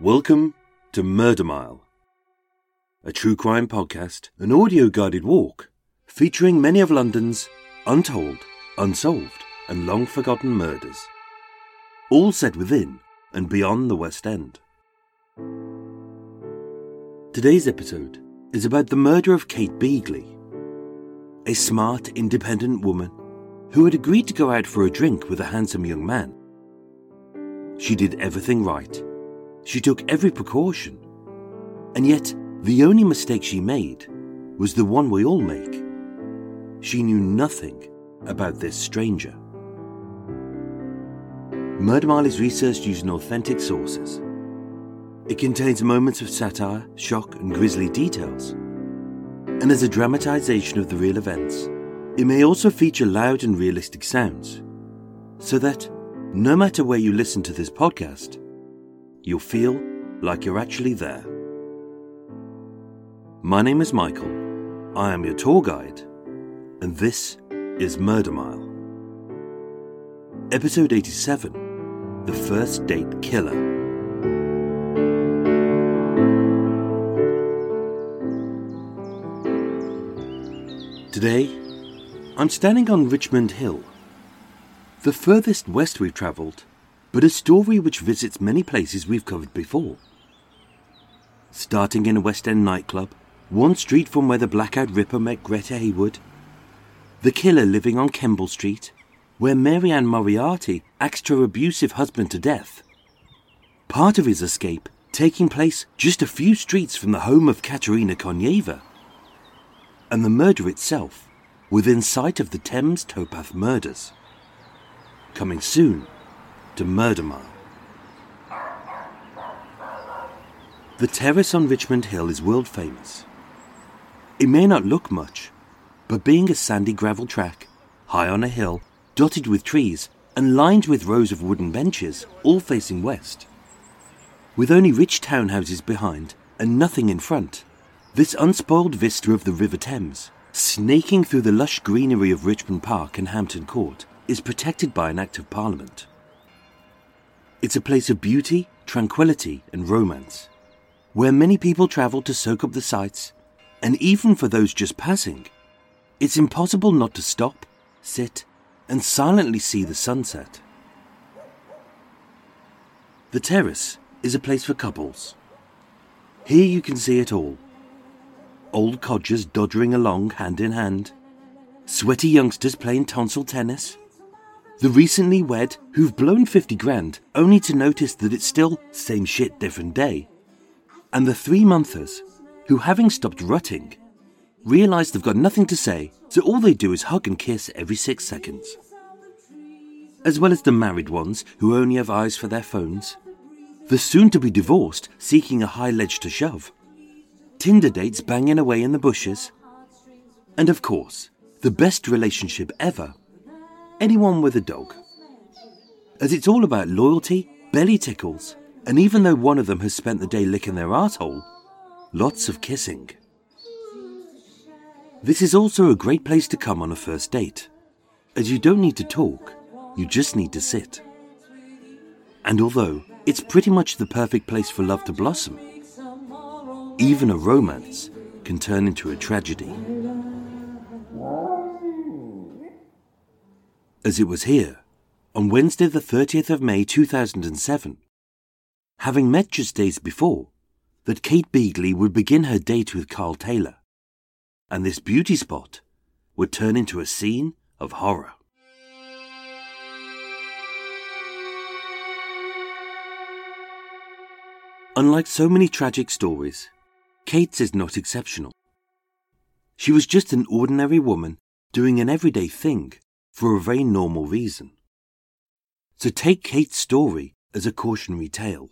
Welcome to Murder Mile, a true crime podcast, an audio guided walk featuring many of London's untold, unsolved, and long forgotten murders, all set within and beyond the West End. Today's episode is about the murder of Kate Beagley, a smart, independent woman who had agreed to go out for a drink with a handsome young man. She did everything right. She took every precaution. And yet, the only mistake she made was the one we all make. She knew nothing about this stranger. Murder Mile is researched using authentic sources. It contains moments of satire, shock, and grisly details. And as a dramatization of the real events, it may also feature loud and realistic sounds, so that no matter where you listen to this podcast, you'll feel like you're actually there. My name is Michael. I am your tour guide, and this is Murder Mile. Episode 87 The First Date Killer. Today, I'm standing on Richmond Hill, the furthest west we've travelled, but a story which visits many places we've covered before. Starting in a West End nightclub, one street from where the Blackout Ripper met Greta Haywood, the killer living on Kemble Street, where Marianne Moriarty axed her abusive husband to death. Part of his escape taking place just a few streets from the home of Katerina Konyeva, and the murder itself within sight of the Thames Towpath murders. Coming soon to Murder Mile. The terrace on Richmond Hill is world famous. It may not look much, but being a sandy gravel track, high on a hill, dotted with trees, and lined with rows of wooden benches, all facing west. With only rich townhouses behind and nothing in front, this unspoiled vista of the River Thames, snaking through the lush greenery of Richmond Park and Hampton Court, is protected by an Act of Parliament. It's a place of beauty, tranquility, and romance, where many people travel to soak up the sights, and even for those just passing, it's impossible not to stop, sit, and silently see the sunset. The terrace is a place for couples. Here you can see it all old codgers doddering along hand in hand, sweaty youngsters playing tonsil tennis, the recently wed who've blown 50 grand only to notice that it's still same shit, different day, and the three monthers who, having stopped rutting, realise they've got nothing to say, so all they do is hug and kiss every six seconds. As well as the married ones who only have eyes for their phones, the soon to be divorced seeking a high ledge to shove, Tinder dates banging away in the bushes, and of course, the best relationship ever anyone with a dog. As it's all about loyalty, belly tickles, and even though one of them has spent the day licking their asshole, lots of kissing. This is also a great place to come on a first date, as you don't need to talk, You just need to sit. And although it's pretty much the perfect place for love to blossom, even a romance can turn into a tragedy. As it was here, on Wednesday, the 30th of May 2007, having met just days before, that Kate Beagley would begin her date with Carl Taylor, and this beauty spot would turn into a scene of horror. Unlike so many tragic stories, Kate's is not exceptional. She was just an ordinary woman doing an everyday thing for a very normal reason. So take Kate's story as a cautionary tale.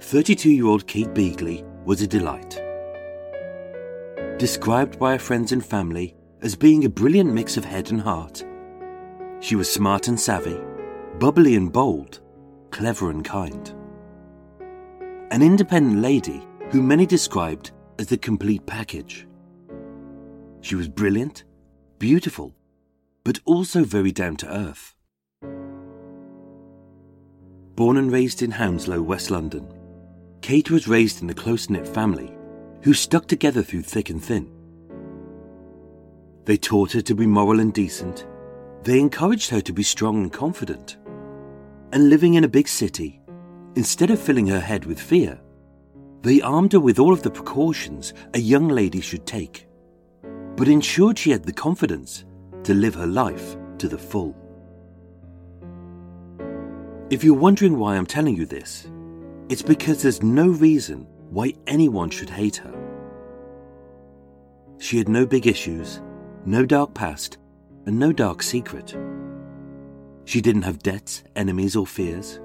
Thirty-two-year-old Kate Beagley was a delight. Described by her friends and family as being a brilliant mix of head and heart, she was smart and savvy, bubbly and bold, clever and kind. An independent lady who many described as the complete package. She was brilliant, beautiful, but also very down to earth. Born and raised in Hounslow, West London, Kate was raised in a close knit family who stuck together through thick and thin. They taught her to be moral and decent. They encouraged her to be strong and confident. And living in a big city, instead of filling her head with fear, they armed her with all of the precautions a young lady should take, but ensured she had the confidence to live her life to the full. If you're wondering why I'm telling you this, it's because there's no reason why anyone should hate her. She had no big issues, no dark past, and no dark secret. She didn't have debts, enemies, or fears.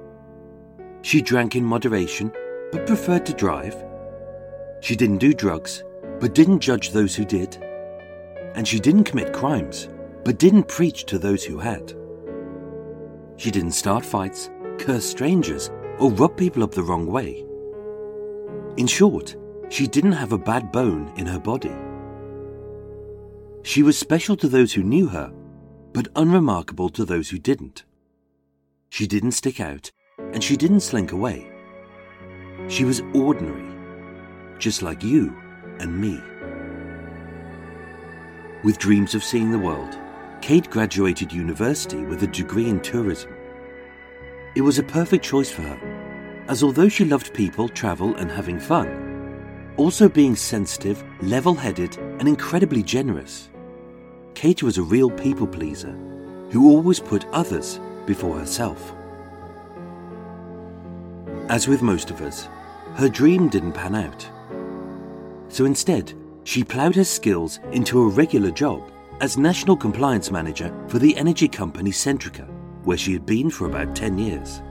She drank in moderation but preferred to drive. She didn't do drugs, but didn't judge those who did. And she didn't commit crimes, but didn't preach to those who had. She didn't start fights, curse strangers, or rub people up the wrong way. In short, she didn't have a bad bone in her body. She was special to those who knew her, but unremarkable to those who didn't. She didn't stick out, and she didn't slink away. She was ordinary, just like you and me. With dreams of seeing the world, Kate graduated university with a degree in tourism. It was a perfect choice for her, as although she loved people, travel, and having fun, also being sensitive, level headed, and incredibly generous, Kate was a real people pleaser who always put others before herself. As with most of us, her dream didn't pan out. So instead, she ploughed her skills into a regular job as National Compliance Manager for the energy company Centrica, where she had been for about 10 years.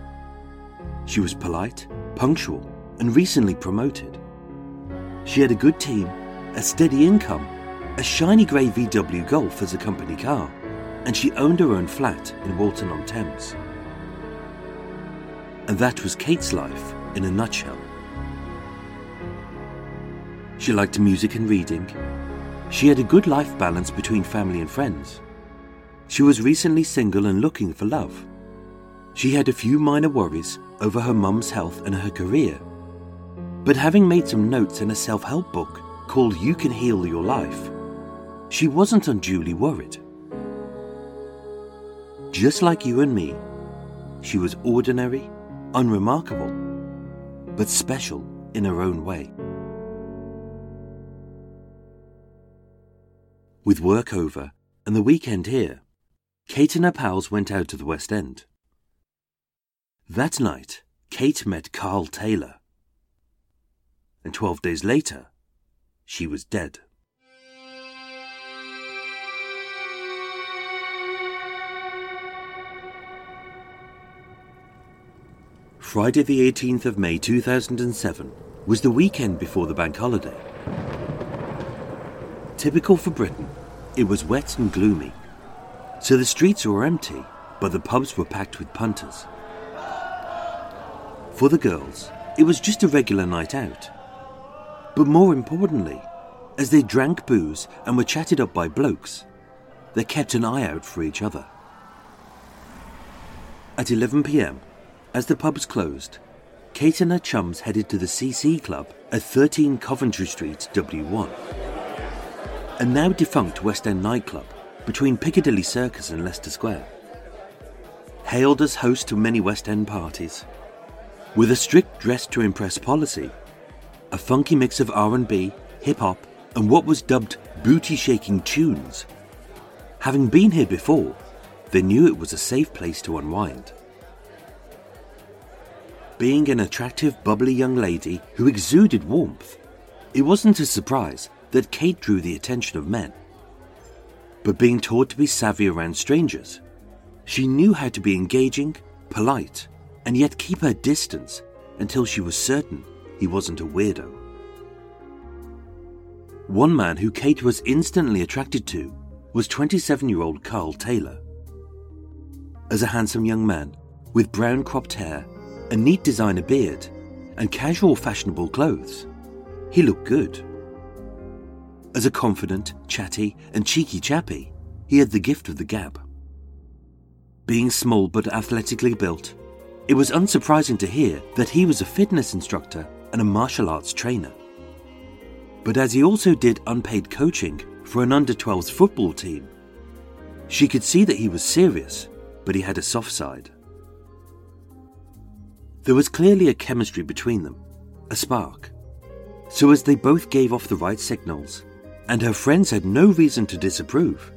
She was polite, punctual, and recently promoted. She had a good team, a steady income, a shiny grey VW Golf as a company car, and she owned her own flat in Walton on Thames. And that was Kate's life in a nutshell. She liked music and reading. She had a good life balance between family and friends. She was recently single and looking for love. She had a few minor worries over her mum's health and her career. But having made some notes in a self help book called You Can Heal Your Life, she wasn't unduly worried. Just like you and me, she was ordinary, unremarkable, but special in her own way. With work over and the weekend here, Kate and her pals went out to the West End. That night, Kate met Carl Taylor. And 12 days later, she was dead. Friday, the 18th of May 2007, was the weekend before the bank holiday. Typical for Britain, it was wet and gloomy, so the streets were empty, but the pubs were packed with punters. For the girls, it was just a regular night out. But more importantly, As they drank booze and were chatted up by blokes, they kept an eye out for each other. At 11 pm, as the pubs closed, Kate and her chums headed to the CC Club at 13 Coventry Street, W1, a now defunct West End nightclub between Piccadilly Circus and Leicester Square. Hailed as host to many West End parties, with a strict dress to impress policy, a funky mix of R&B, hip hop, and what was dubbed booty shaking tunes. Having been here before, they knew it was a safe place to unwind. Being an attractive, bubbly young lady who exuded warmth, it wasn't a surprise that Kate drew the attention of men. But being taught to be savvy around strangers, she knew how to be engaging, polite, and yet keep her distance until she was certain he wasn't a weirdo. One man who Kate was instantly attracted to was 27 year old Carl Taylor. As a handsome young man, with brown cropped hair, a neat designer beard, and casual fashionable clothes, he looked good. As a confident, chatty, and cheeky chappie, he had the gift of the gab. Being small but athletically built, it was unsurprising to hear that he was a fitness instructor and a martial arts trainer. But as he also did unpaid coaching for an under 12s football team, she could see that he was serious, but he had a soft side. There was clearly a chemistry between them, a spark. So, as they both gave off the right signals, and her friends had no reason to disapprove,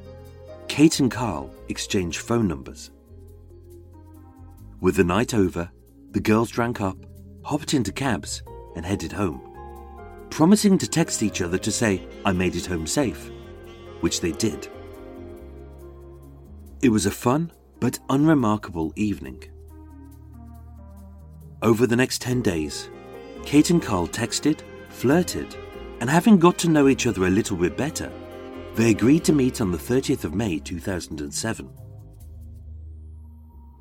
Kate and Carl exchanged phone numbers. With the night over, the girls drank up, hopped into cabs, and headed home, promising to text each other to say, I made it home safe, which they did. It was a fun but unremarkable evening. Over the next 10 days, Kate and Carl texted, flirted, and having got to know each other a little bit better, they agreed to meet on the 30th of May 2007.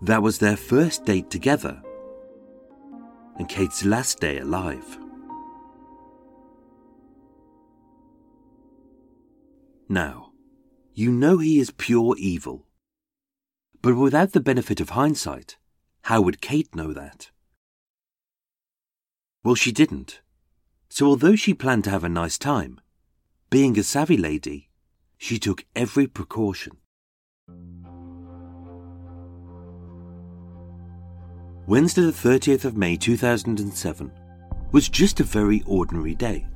That was their first date together, and Kate's last day alive. Now, you know he is pure evil. But without the benefit of hindsight, how would Kate know that? Well, she didn't. So although she planned to have a nice time, being a savvy lady, she took every precaution. Wednesday, the 30th of May 2007, was just a very ordinary day.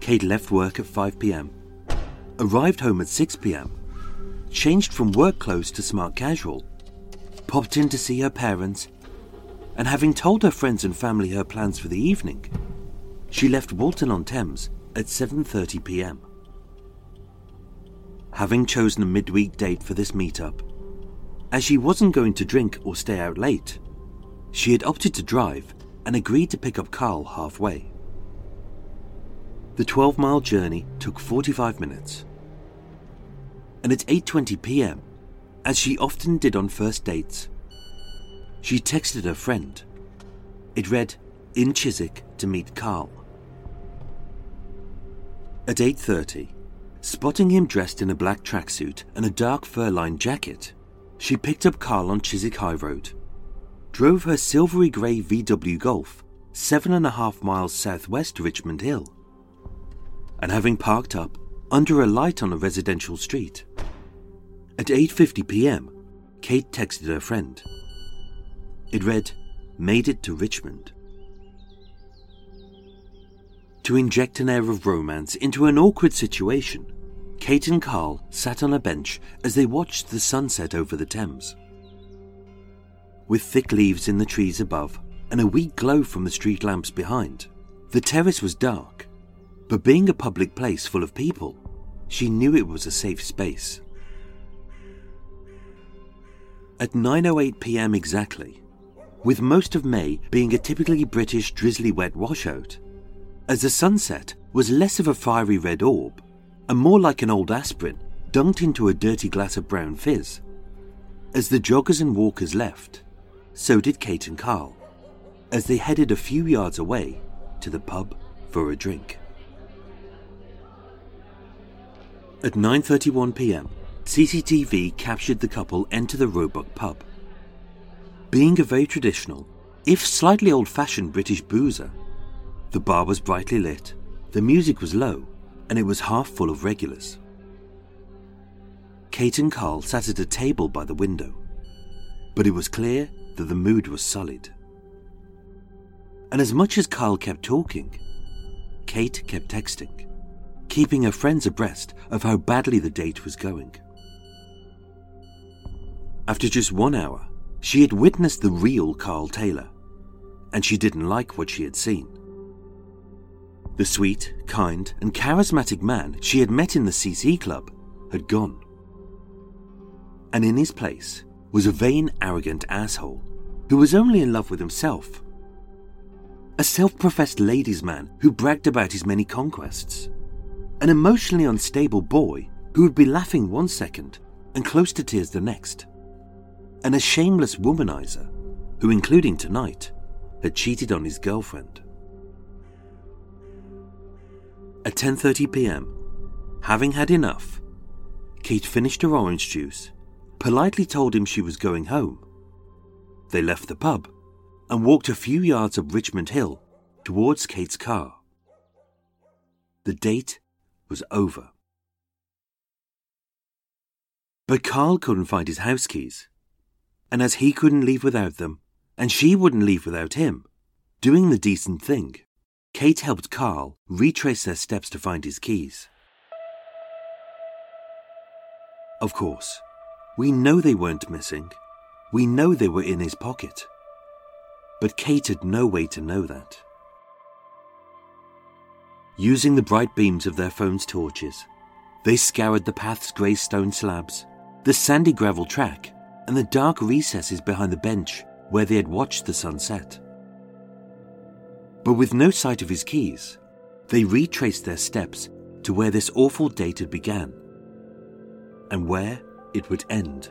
Kate left work at 5 pm, arrived home at 6 pm, changed from work clothes to smart casual, popped in to see her parents, and having told her friends and family her plans for the evening, she left Walton on Thames at 7:30 p.m. Having chosen a midweek date for this meetup, as she wasn't going to drink or stay out late, she had opted to drive and agreed to pick up Carl halfway. The 12-mile journey took 45 minutes. And at 8:20 p.m., as she often did on first dates, she texted her friend. It read, "In Chiswick to meet Carl." At 8:30, spotting him dressed in a black tracksuit and a dark fur-lined jacket, she picked up Carl on Chiswick High Road, drove her silvery grey VW Golf seven and a half miles southwest Richmond Hill, and having parked up under a light on a residential street. At 8:50 p.m., Kate texted her friend. It read, "Made it to Richmond." To inject an air of romance into an awkward situation, Kate and Carl sat on a bench as they watched the sunset over the Thames. With thick leaves in the trees above and a weak glow from the street lamps behind, the terrace was dark, but being a public place full of people, she knew it was a safe space. At 9:08 p.m. exactly, with most of May being a typically British drizzly wet washout, as the sunset was less of a fiery red orb and more like an old aspirin dunked into a dirty glass of brown fizz. As the joggers and walkers left, so did Kate and Carl, as they headed a few yards away to the pub for a drink. At 9:31 p.m., CCTV captured the couple enter the Roebuck pub. Being a very traditional, if slightly old-fashioned British boozer, the bar was brightly lit, the music was low, and it was half full of regulars. Kate and Carl sat at a table by the window, but it was clear that the mood was sullied. And as much as Carl kept talking, Kate kept texting, keeping her friends abreast of how badly the date was going. After just one hour, she had witnessed the real Carl Taylor, and she didn't like what she had seen. The sweet, kind, and charismatic man she had met in the CC Club had gone. And in his place was a vain, arrogant asshole who was only in love with himself. A self professed ladies' man who bragged about his many conquests. An emotionally unstable boy who would be laughing one second and close to tears the next. And a shameless womanizer who, including tonight, had cheated on his girlfriend. At 10:30 p.m., having had enough, Kate finished her orange juice, politely told him she was going home. They left the pub and walked a few yards up Richmond Hill towards Kate's car. The date was over. But Carl couldn't find his house keys, and as he couldn't leave without them, and she wouldn't leave without him, doing the decent thing, Kate helped Carl retrace their steps to find his keys. Of course, we know they weren't missing. We know they were in his pocket. But Kate had no way to know that. Using the bright beams of their phone's torches, they scoured the path's grey stone slabs, the sandy gravel track, and the dark recesses behind the bench where they had watched the sunset. But with no sight of his keys, they retraced their steps to where this awful date had begun and where it would end.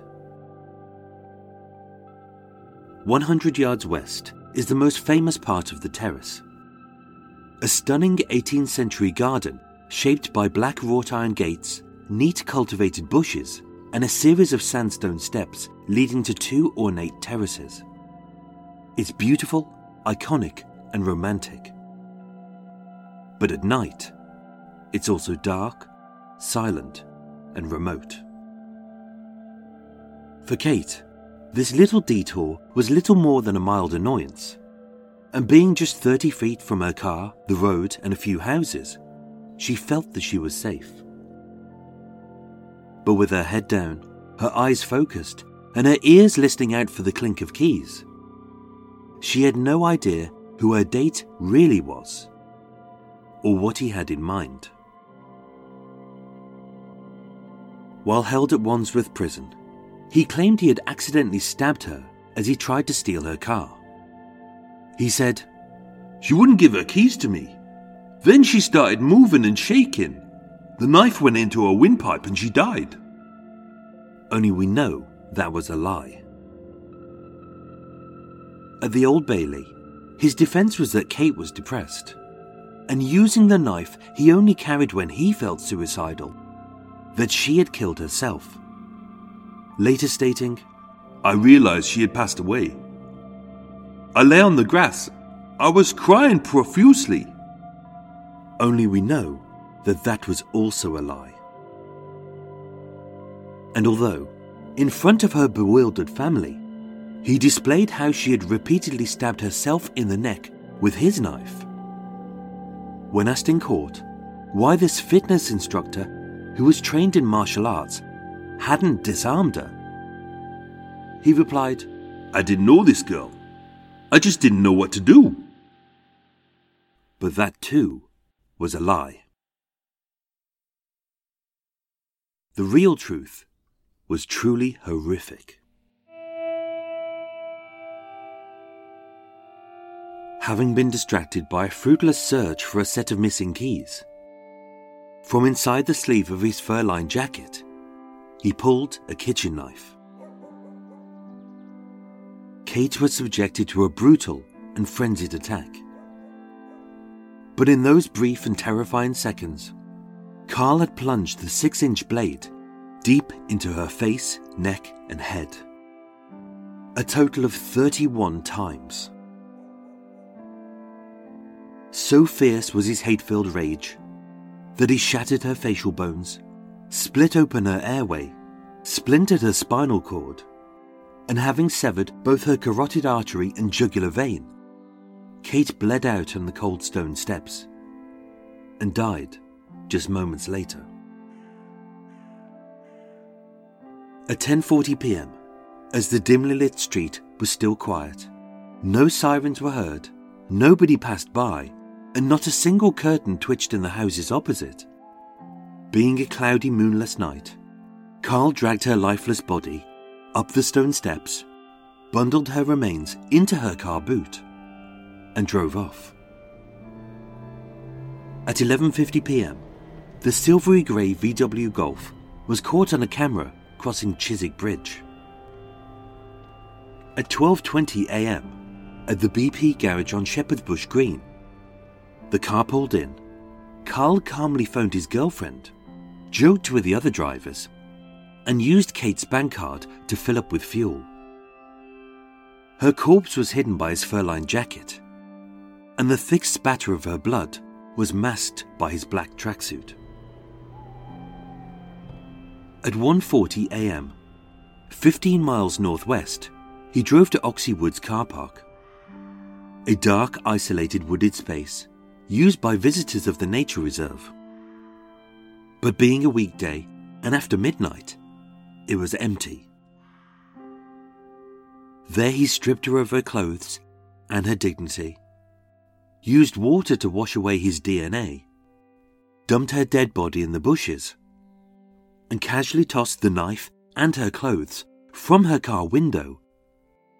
100 yards west is the most famous part of the terrace. A stunning 18th century garden shaped by black wrought iron gates, neat cultivated bushes, and a series of sandstone steps leading to two ornate terraces. It's beautiful, iconic, and romantic. But at night, it's also dark, silent, and remote. For Kate, this little detour was little more than a mild annoyance, and being just 30 feet from her car, the road, and a few houses, she felt that she was safe. But with her head down, her eyes focused, and her ears listening out for the clink of keys, she had no idea who her date really was, or what he had in mind. While held at Wandsworth Prison, he claimed he had accidentally stabbed her as he tried to steal her car. He said, She wouldn't give her keys to me. Then she started moving and shaking. The knife went into her windpipe and she died. Only we know that was a lie. At the Old Bailey, his defense was that Kate was depressed, and using the knife he only carried when he felt suicidal, that she had killed herself. Later stating, I realized she had passed away. I lay on the grass. I was crying profusely. Only we know that that was also a lie. And although, in front of her bewildered family, he displayed how she had repeatedly stabbed herself in the neck with his knife. When asked in court why this fitness instructor, who was trained in martial arts, hadn't disarmed her, he replied, I didn't know this girl. I just didn't know what to do. But that too was a lie. The real truth was truly horrific. having been distracted by a fruitless search for a set of missing keys. From inside the sleeve of his fur lined jacket, he pulled a kitchen knife. Kate was subjected to a brutal and frenzied attack. But in those brief and terrifying seconds, Carl had plunged the six inch blade deep into her face, neck, and head. A total of 31 times. So fierce was his hate filled rage that he shattered her facial bones, split open her airway, splintered her spinal cord, and having severed both her carotid artery and jugular vein, Kate bled out on the cold stone steps and died just moments later. At 10:40 p.m., as the dimly lit street was still quiet, no sirens were heard, nobody passed by, and not a single curtain twitched in the houses opposite. Being a cloudy, moonless night, Carl dragged her lifeless body up the stone steps, bundled her remains into her car boot, and drove off. At 11:50 p.m., the silvery grey VW Golf was caught on a camera crossing Chiswick Bridge. At 12:20 a.m., at the BP garage on Shepherd's Bush Green, the car pulled in. Carl calmly phoned his girlfriend, joked with the other drivers, and used Kate's bank card to fill up with fuel. Her corpse was hidden by his fur-lined jacket, and the thick spatter of her blood was masked by his black tracksuit. At 1:40 a.m., 15 miles northwest, he drove to Oxhey Woods car park. A dark, isolated wooded space used by visitors of the nature reserve. But being a weekday and after midnight, it was empty. There he stripped her of her clothes and her dignity, used water to wash away his DNA, dumped her dead body in the bushes, and casually tossed the knife and her clothes from her car window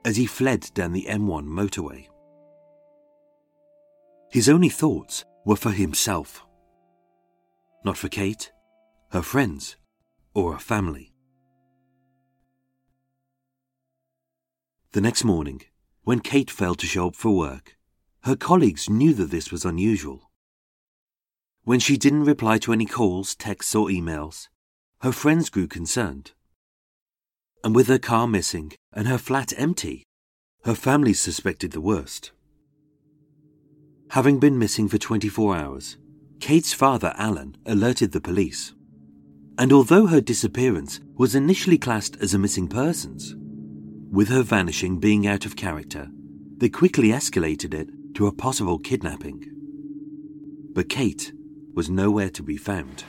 as he fled down the M1 motorway. His only thoughts were for himself, not for Kate, her friends, or her family. The next morning, when Kate failed to show up for work, her colleagues knew that this was unusual. When she didn't reply to any calls, texts, or emails, her friends grew concerned. And with her car missing and her flat empty, her family suspected the worst. Having been missing for 24 hours, Kate's father, Alan, alerted the police. And although her disappearance was initially classed as a missing persons, with her vanishing being out of character, they quickly escalated it to a possible kidnapping. But Kate was nowhere to be found.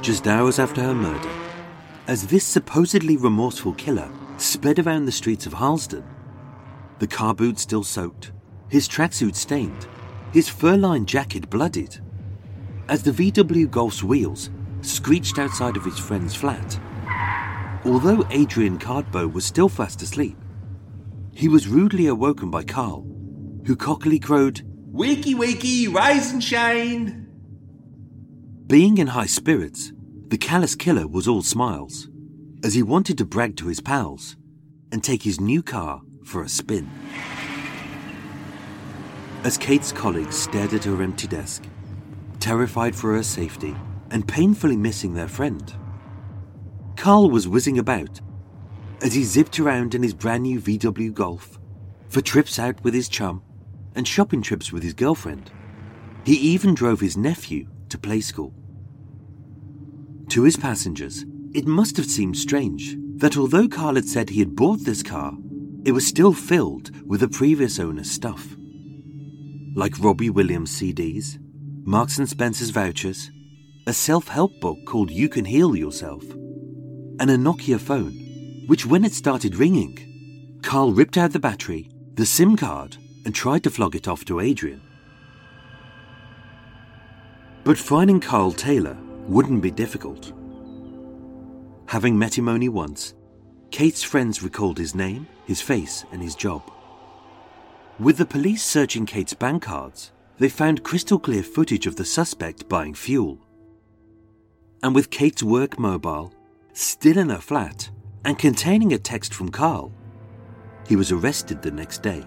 Just hours after her murder, as this supposedly remorseful killer sped around the streets of Harlesden, the car boot still soaked, his tracksuit stained, his fur-lined jacket bloodied. As the VW Golf's wheels screeched outside of his friend's flat, although Adrian Cardbow was still fast asleep, he was rudely awoken by Carl, who cockily crowed, Wakey, wakey, rise and shine! Being in high spirits, the callous killer was all smiles, as he wanted to brag to his pals and take his new car for a spin. As Kate's colleagues stared at her empty desk, terrified for her safety and painfully missing their friend, Carl was whizzing about as he zipped around in his brand new VW Golf for trips out with his chum and shopping trips with his girlfriend. He even drove his nephew to play school. To his passengers, it must have seemed strange that although Carl had said he had bought this car it was still filled with the previous owner's stuff. Like Robbie Williams CDs, Marks and Spencer's vouchers, a self-help book called You Can Heal Yourself, and a Nokia phone, which when it started ringing, Carl ripped out the battery, the SIM card, and tried to flog it off to Adrian. But finding Carl Taylor wouldn't be difficult. Having met him only once, Kate's friends recalled his name, his face, and his job. With the police searching Kate's bank cards, they found crystal clear footage of the suspect buying fuel. And with Kate's work mobile still in her flat and containing a text from Carl, he was arrested the next day.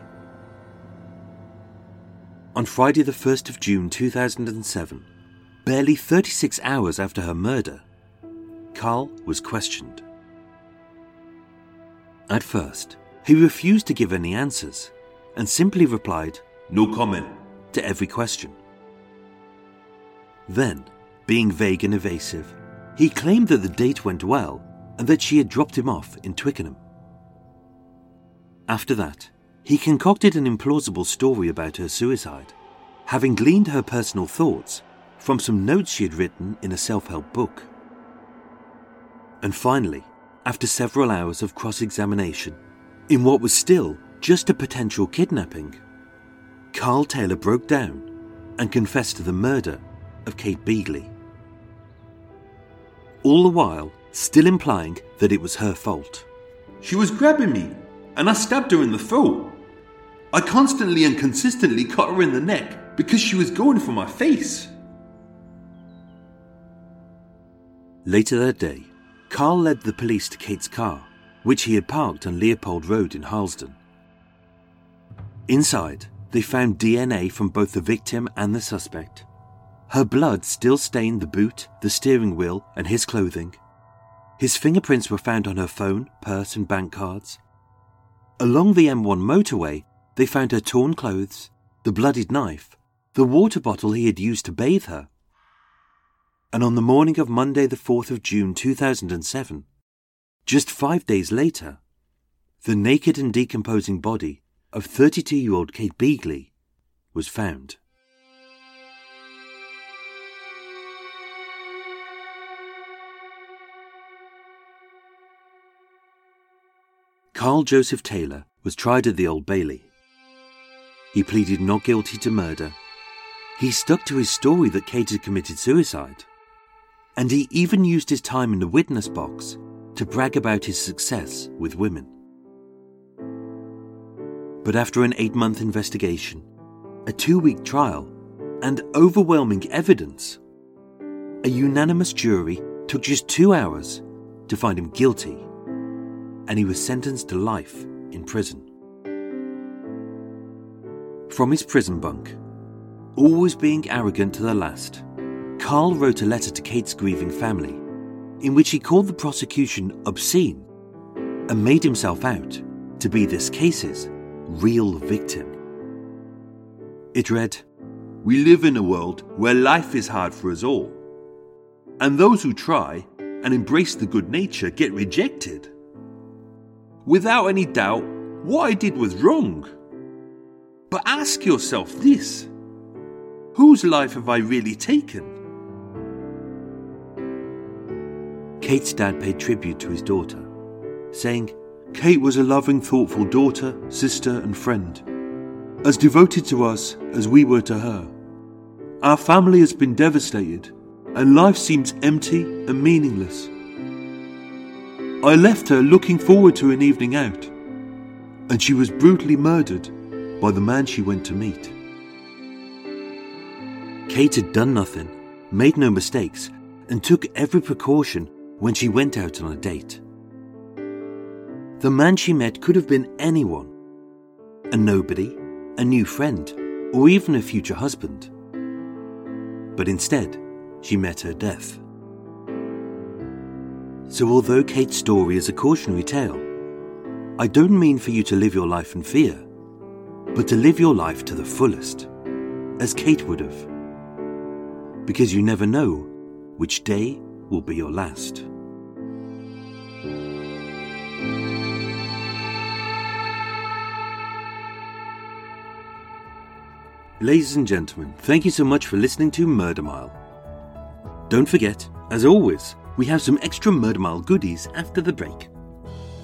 On Friday, the 1st of June 2007, barely 36 hours after her murder, Carl was questioned. At first, he refused to give any answers and simply replied, No comment. to every question. Then, being vague and evasive, he claimed that the date went well and that she had dropped him off in Twickenham. After that, he concocted an implausible story about her suicide, having gleaned her personal thoughts from some notes she had written in a self help book. And finally, after several hours of cross examination, in what was still just a potential kidnapping, Carl Taylor broke down and confessed to the murder of Kate Beagley. All the while, still implying that it was her fault. She was grabbing me, and I stabbed her in the throat. I constantly and consistently cut her in the neck because she was going for my face. Later that day, Carl led the police to Kate's car, which he had parked on Leopold Road in Harlesden. Inside, they found DNA from both the victim and the suspect. Her blood still stained the boot, the steering wheel, and his clothing. His fingerprints were found on her phone, purse, and bank cards. Along the M1 motorway, they found her torn clothes, the bloodied knife, the water bottle he had used to bathe her. And on the morning of Monday, the 4th of June 2007, just five days later, the naked and decomposing body of 32 year old Kate Beagley was found. Carl Joseph Taylor was tried at the Old Bailey. He pleaded not guilty to murder. He stuck to his story that Kate had committed suicide. And he even used his time in the witness box to brag about his success with women. But after an eight month investigation, a two week trial, and overwhelming evidence, a unanimous jury took just two hours to find him guilty, and he was sentenced to life in prison. From his prison bunk, always being arrogant to the last, Carl wrote a letter to Kate's grieving family in which he called the prosecution obscene and made himself out to be this case's real victim. It read, We live in a world where life is hard for us all. And those who try and embrace the good nature get rejected. Without any doubt, what I did was wrong. But ask yourself this whose life have I really taken? Kate's dad paid tribute to his daughter, saying, Kate was a loving, thoughtful daughter, sister, and friend, as devoted to us as we were to her. Our family has been devastated, and life seems empty and meaningless. I left her looking forward to an evening out, and she was brutally murdered by the man she went to meet. Kate had done nothing, made no mistakes, and took every precaution when she went out on a date. The man she met could have been anyone a nobody, a new friend, or even a future husband. But instead, she met her death. So, although Kate's story is a cautionary tale, I don't mean for you to live your life in fear, but to live your life to the fullest, as Kate would have. Because you never know which day will be your last. Ladies and gentlemen, thank you so much for listening to Murder Mile. Don't forget, as always, we have some extra Murder Mile goodies after the break.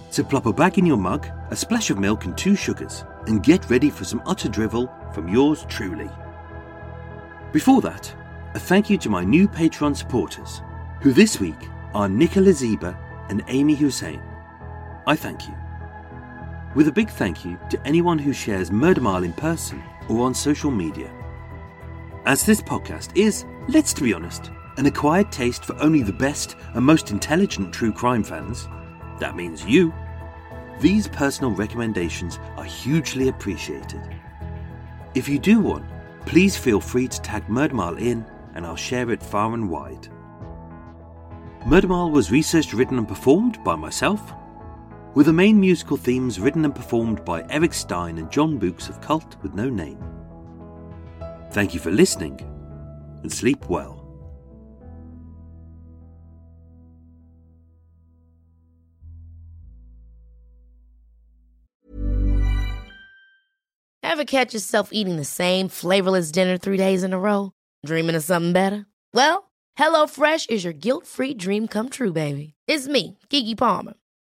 So plop a bag in your mug, a splash of milk, and two sugars, and get ready for some utter drivel from yours truly. Before that, a thank you to my new Patreon supporters, who this week are Nicola Ziba and Amy Hussein. I thank you. With a big thank you to anyone who shares Murder Mile in person or on social media. As this podcast is, let's to be honest, an acquired taste for only the best and most intelligent true crime fans, that means you, these personal recommendations are hugely appreciated. If you do one, please feel free to tag Murdermile in and I'll share it far and wide. Murdermile was researched, written, and performed by myself, with the main musical themes written and performed by Erik Stein and Jon Boux of Cult with No Name. Thank you for listening and sleep well. Ever catch yourself eating the same flavorless dinner three days in a row? Dreaming of something better? Well, HelloFresh is your guilt free dream come true, baby. It's me, Keke Palmer.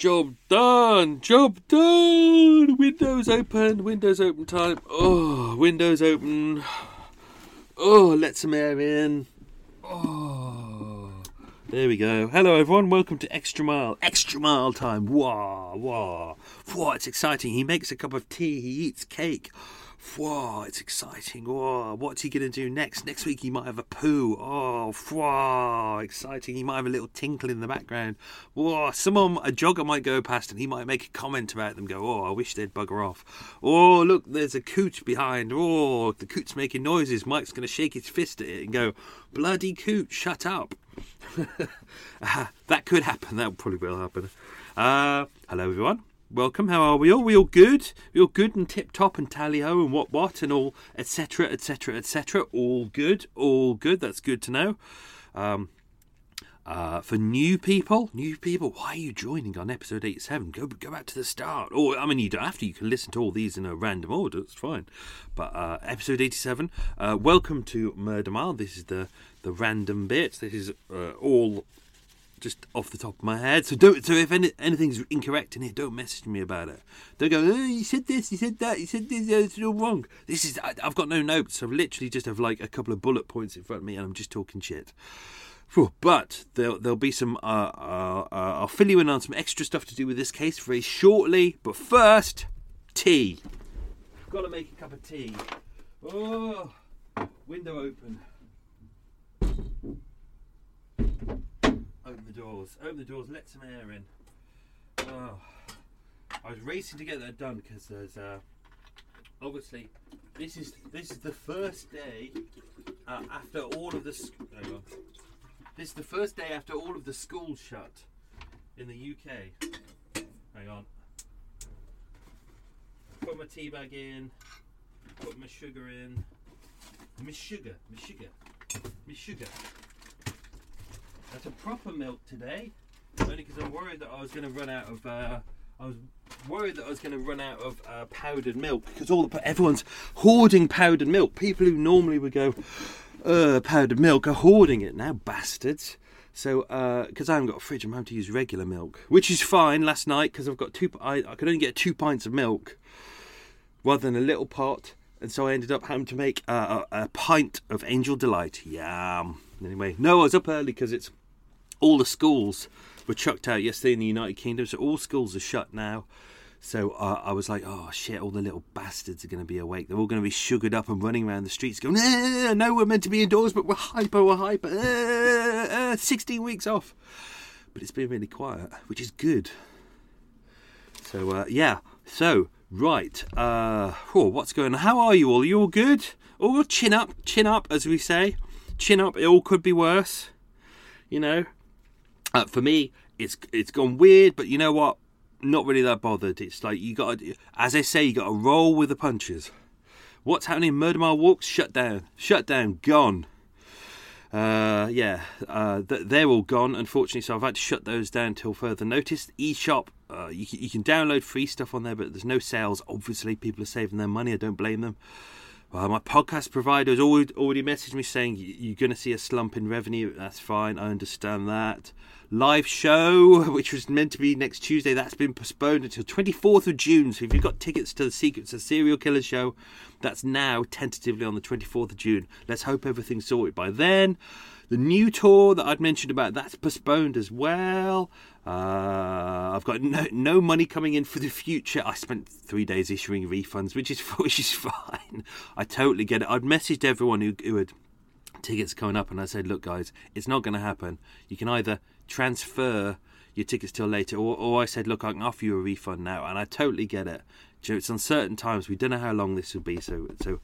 Job done, job done. Windows open, windows open time. Oh, windows open. Oh, let some air in. Oh, there we go. Hello, everyone. Welcome to Extra Mile. Extra Mile time. Wah, wah. Wah, it's exciting. He makes a cup of tea. He eats cake. Whoa, it's exciting. Whoa, what's he going to do next? Next week he might have a poo. Oh, whoa, exciting. He might have a little tinkle in the background. Whoa, someone, a jogger might go past and he might make a comment about them. Go, oh, I wish they'd bugger off. Oh, look, there's a coot behind. Oh, the coot's making noises. Mike's going to shake his fist at it and go, bloody coot, shut up. uh, that could happen. That probably will happen. Uh, hello, everyone welcome. How are we all? We all good? We all good and tip top and tally ho and what what and all etc etc etc. All good, all good. That's good to know. Um, uh, for new people, new people, why are you joining on episode eighty-seven? Go go back to the start. Or I mean, you don't have to. You can listen to all these in a random order. It's fine. But uh, episode eighty-seven. Uh, welcome to Murder Mile. This is the the random bit. This is uh, all just off the top of my head. So don't. So if any, anything's incorrect in here, don't message me about it. Don't go. Oh, you said this. You said that. You said this. It's all wrong. This is. I, have got no notes. I've literally just have like a couple of bullet points in front of me, and I'm just talking shit. But there'll, there'll be some. Uh, uh, uh, I'll fill you in on some extra stuff to do with this case very shortly. But first, tea. I've got to make a cup of tea. Oh, window open. Open the doors. Open the doors. Let some air in. Oh, I was racing to get that done because there's uh, obviously this is this is the first day uh, after all of the. Sc-. This is the first day after all of the schools shut in the UK. Hang on. Put my tea bag in. Put my sugar in. My sugar. My sugar. My sugar. That's a proper milk today. Only because I'm worried that I was going to run out of. Uh, I was worried that I was going to run out of uh, powdered milk because all the everyone's hoarding powdered milk. People who normally would go uh, powdered milk are hoarding it now, bastards. So, because uh, I haven't got a fridge, I'm having to use regular milk, which is fine. Last night, because I've got two, I, I could only get two pints of milk rather than a little pot, and so I ended up having to make a, a, a pint of Angel Delight. Yum. Anyway, no, I was up early because it's all the schools were chucked out yesterday in the United Kingdom, so all schools are shut now. So uh, I was like, oh shit, all the little bastards are going to be awake. They're all going to be sugared up and running around the streets going, eh, no, we're meant to be indoors, but we're hyper, we're hyper. Eh, eh, 16 weeks off. But it's been really quiet, which is good. So, uh, yeah. So, right. Uh, oh, what's going on? How are you all? Are you all good? All chin up, chin up, as we say. Chin up, it all could be worse. You know? Uh, for me, it's it's gone weird, but you know what? Not really that bothered. It's like you got, as I say, you got to roll with the punches. What's happening? Murder Mile Walks shut down, shut down, gone. Uh, yeah, uh, they're all gone, unfortunately. So I've had to shut those down till further notice. eShop, uh, you, can, you can download free stuff on there, but there's no sales. Obviously, people are saving their money. I don't blame them. Uh, my podcast provider has already, already messaged me saying you're going to see a slump in revenue. That's fine. I understand that live show, which was meant to be next Tuesday, that's been postponed until 24th of June. So if you've got tickets to the Secrets of Serial Killer show, that's now tentatively on the 24th of June. Let's hope everything's sorted by then. The new tour that I'd mentioned about that's postponed as well. Uh, I've got no, no money coming in for the future. I spent three days issuing refunds, which is which is fine. I totally get it. I'd messaged everyone who, who had tickets coming up, and I said, "Look, guys, it's not going to happen. You can either transfer your tickets till later. Or, or I said, look, I can offer you a refund now, and I totally get it. It's uncertain times. We don't know how long this will be, so so.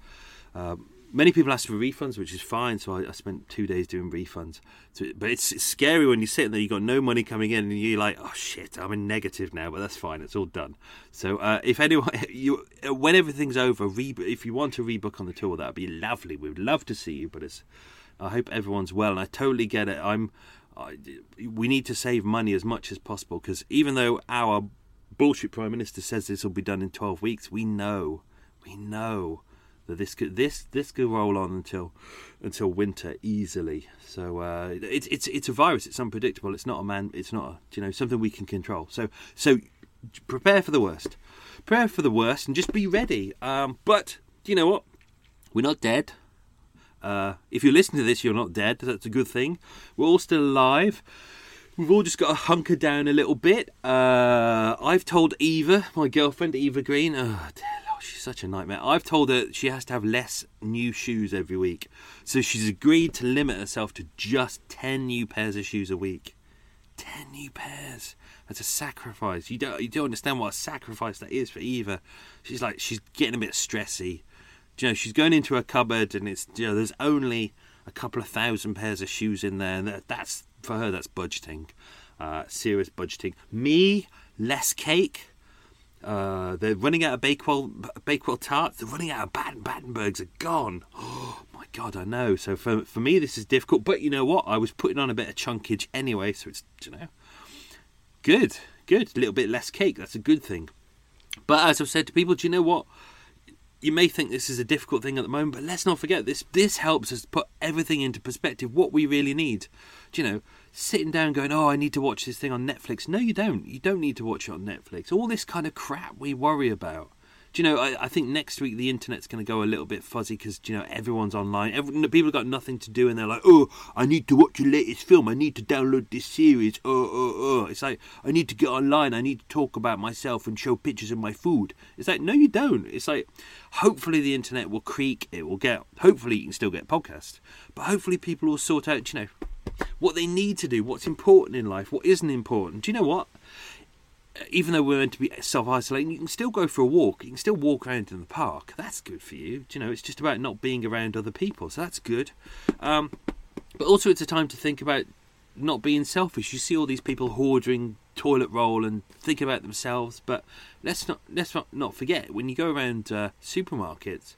Um, many people ask for refunds, which is fine. So I, I spent two days doing refunds. So, but it's, it's, scary when you're sitting there, you've got no money coming in, and you're like, oh shit, I'm in negative now. But that's fine. It's all done. So uh, if anyone, you, when everything's over, re- if you want to rebook on the tour, that'd be lovely. We'd love to see you. But it's, I hope everyone's well, and I totally get it. I'm we need to save money as much as possible because even though our bullshit prime minister says this will be done in 12 weeks, we know, we know that this could this this could roll on until until winter easily. So uh, it's it's it's a virus. It's unpredictable. It's not a man. It's not a, you know something we can control. So so prepare for the worst. Prepare for the worst and just be ready. Um, but you know what? We're not dead. Uh, if you listen to this, you're not dead. That's a good thing. We're all still alive. We've all just got to hunker down a little bit. Uh, I've told Eva, my girlfriend, Eva Green, oh, dear Lord, she's such a nightmare. I've told her she has to have less new shoes every week. So she's agreed to limit herself to just 10 new pairs of shoes a week. 10 new pairs. That's a sacrifice. You don't, you don't understand what a sacrifice that is for Eva. She's like, she's getting a bit stressy you know, she's going into her cupboard and it's, you know, there's only a couple of thousand pairs of shoes in there. And that's, for her, that's budgeting. Uh, serious budgeting. Me, less cake. Uh, they're running out of Bakewell, Bakewell tarts. They're running out of Baden Battenbergs. Are gone. Oh my god, I know. So for for me, this is difficult. But you know what? I was putting on a bit of chunkage anyway, so it's you know, good, good. A little bit less cake. That's a good thing. But as I've said to people, do you know what? You may think this is a difficult thing at the moment, but let's not forget this. This helps us put everything into perspective. What we really need, Do you know, sitting down going, "Oh, I need to watch this thing on Netflix." No, you don't. You don't need to watch it on Netflix. All this kind of crap we worry about you know? I, I, think next week the internet's going to go a little bit fuzzy because you know everyone's online. Every, people have got nothing to do, and they're like, "Oh, I need to watch the latest film. I need to download this series." Oh, oh, oh! It's like I need to get online. I need to talk about myself and show pictures of my food. It's like no, you don't. It's like hopefully the internet will creak. It will get. Hopefully you can still get podcasts, but hopefully people will sort out. You know what they need to do, what's important in life, what isn't important. Do you know what? Even though we're meant to be self isolating, you can still go for a walk. You can still walk around in the park. That's good for you. Do you know, it's just about not being around other people. So that's good. Um, but also, it's a time to think about not being selfish. You see all these people hoarding toilet roll and thinking about themselves. But let's not let's not, not forget when you go around uh, supermarkets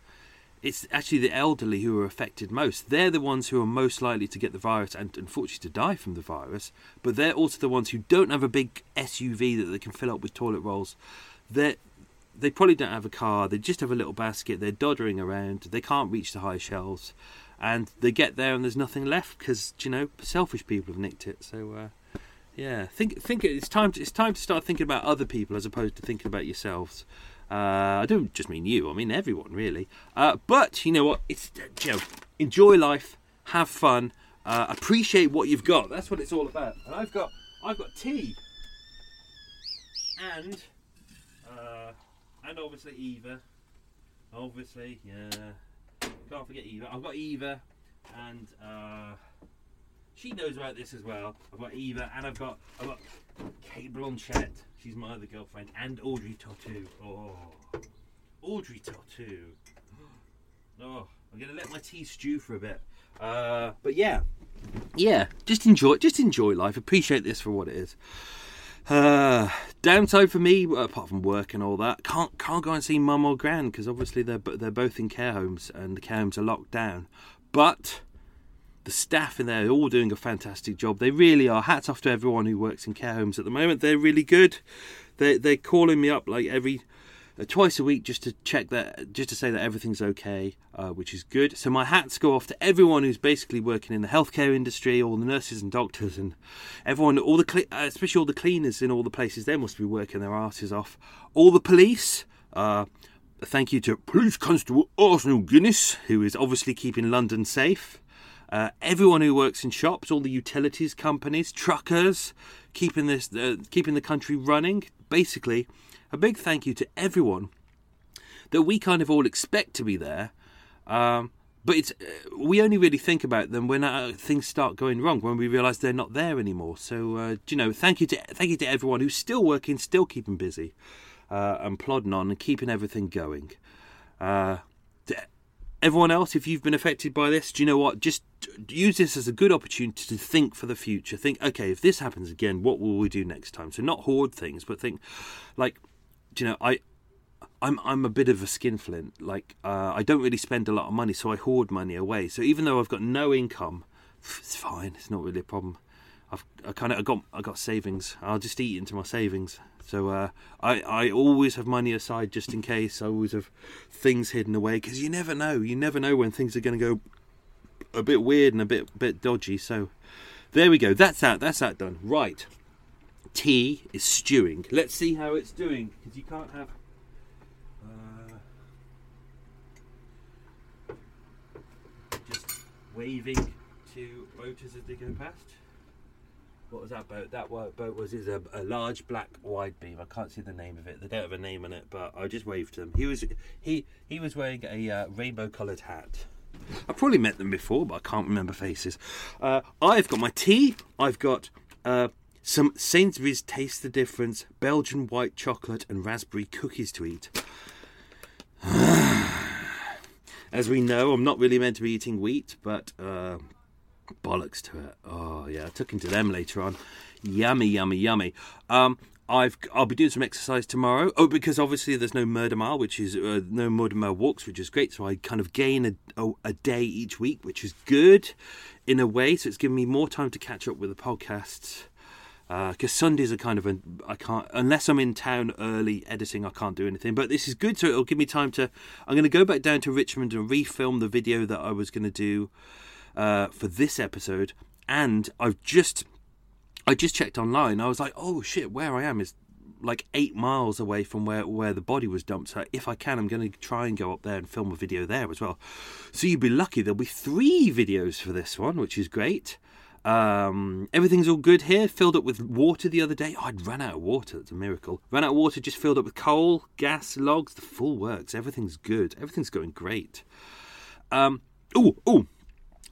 it's actually the elderly who are affected most. They're the ones who are most likely to get the virus and unfortunately to die from the virus. But they're also the ones who don't have a big SUV that they can fill up with toilet rolls. They they probably don't have a car. They just have a little basket. They're doddering around. They can't reach the high shelves, and they get there and there's nothing left because you know selfish people have nicked it. So. Uh, yeah, think think it's time to, it's time to start thinking about other people as opposed to thinking about yourselves. Uh, I don't just mean you, I mean everyone really. Uh, but you know what? It's you know, enjoy life, have fun, uh, appreciate what you've got. That's what it's all about. And I've got I've got tea and uh, and obviously Eva. Obviously, yeah. Can't forget Eva. I've got Eva, and uh, she knows about this as well. I've got Eva, and I've got I've got Cate Blanchett. She's my other girlfriend, and Audrey Tautou. Oh, Audrey Tautou. Oh, I'm gonna let my tea stew for a bit. Uh, but yeah, yeah, just enjoy, just enjoy life. Appreciate this for what it is. Uh, downside for me, apart from work and all that, can't can't go and see mum or gran because obviously they're they're both in care homes and the care homes are locked down. But the staff in there are all doing a fantastic job. They really are. Hats off to everyone who works in care homes at the moment. They're really good. They they're calling me up like every uh, twice a week just to check that, just to say that everything's okay, uh, which is good. So my hats go off to everyone who's basically working in the healthcare industry, all the nurses and doctors, and everyone, all the uh, especially all the cleaners in all the places. They must be working their asses off. All the police. Uh, thank you to Police Constable Arsenal Guinness, who is obviously keeping London safe. Uh, everyone who works in shops, all the utilities companies, truckers, keeping this, uh, keeping the country running. Basically, a big thank you to everyone that we kind of all expect to be there. Um, but it's uh, we only really think about them when uh, things start going wrong, when we realise they're not there anymore. So uh, you know, thank you to thank you to everyone who's still working, still keeping busy, and plodding on and keeping everything going. Everyone else, if you've been affected by this, do you know what? Just use this as a good opportunity to think for the future. Think, okay, if this happens again, what will we do next time? So not hoard things, but think, like, do you know, I I'm I'm a bit of a skinflint. Like uh, I don't really spend a lot of money, so I hoard money away. So even though I've got no income, it's fine. It's not really a problem. I've I kind of I got I got savings. I'll just eat into my savings. So uh, I I always have money aside just in case. I always have things hidden away because you never know. You never know when things are going to go a bit weird and a bit bit dodgy. So there we go. That's that. That's that done. Right tea is stewing. Let's see how it's doing because you can't have. Uh, just waving to boaters as they go past. What was that boat? That boat was is a, a, large black wide beam. I can't see the name of it. They don't have a name on it, but I just waved to them. He was he he was wearing a uh, rainbow coloured hat. I've probably met them before, but I can't remember faces. Uh, I've got my tea. I've got uh, some Sainsbury's Taste the Difference Belgian white chocolate and raspberry cookies to eat. As we know, I'm not really meant to be eating wheat, but uh, bollocks to it. Oh yeah, I took into them later on. Yummy, yummy, yummy. Um, I've I'll be doing some exercise tomorrow. Oh, because obviously there's no murder mile, which is uh, no murder mile walks, which is great. So I kind of gain a, a, a day each week, which is good in a way. So it's given me more time to catch up with the podcasts because uh, Sundays are kind of a I can't unless I'm in town early editing I can't do anything but this is good so it'll give me time to I'm going to go back down to Richmond and refilm the video that I was going to do uh, for this episode and I've just I just checked online I was like oh shit where I am is like eight miles away from where where the body was dumped so if I can I'm going to try and go up there and film a video there as well so you'd be lucky there'll be three videos for this one which is great um, everything's all good here. Filled up with water the other day. Oh, I'd run out of water. That's a miracle. Ran out of water, just filled up with coal, gas, logs. The full works. Everything's good. Everything's going great. Um, oh, oh.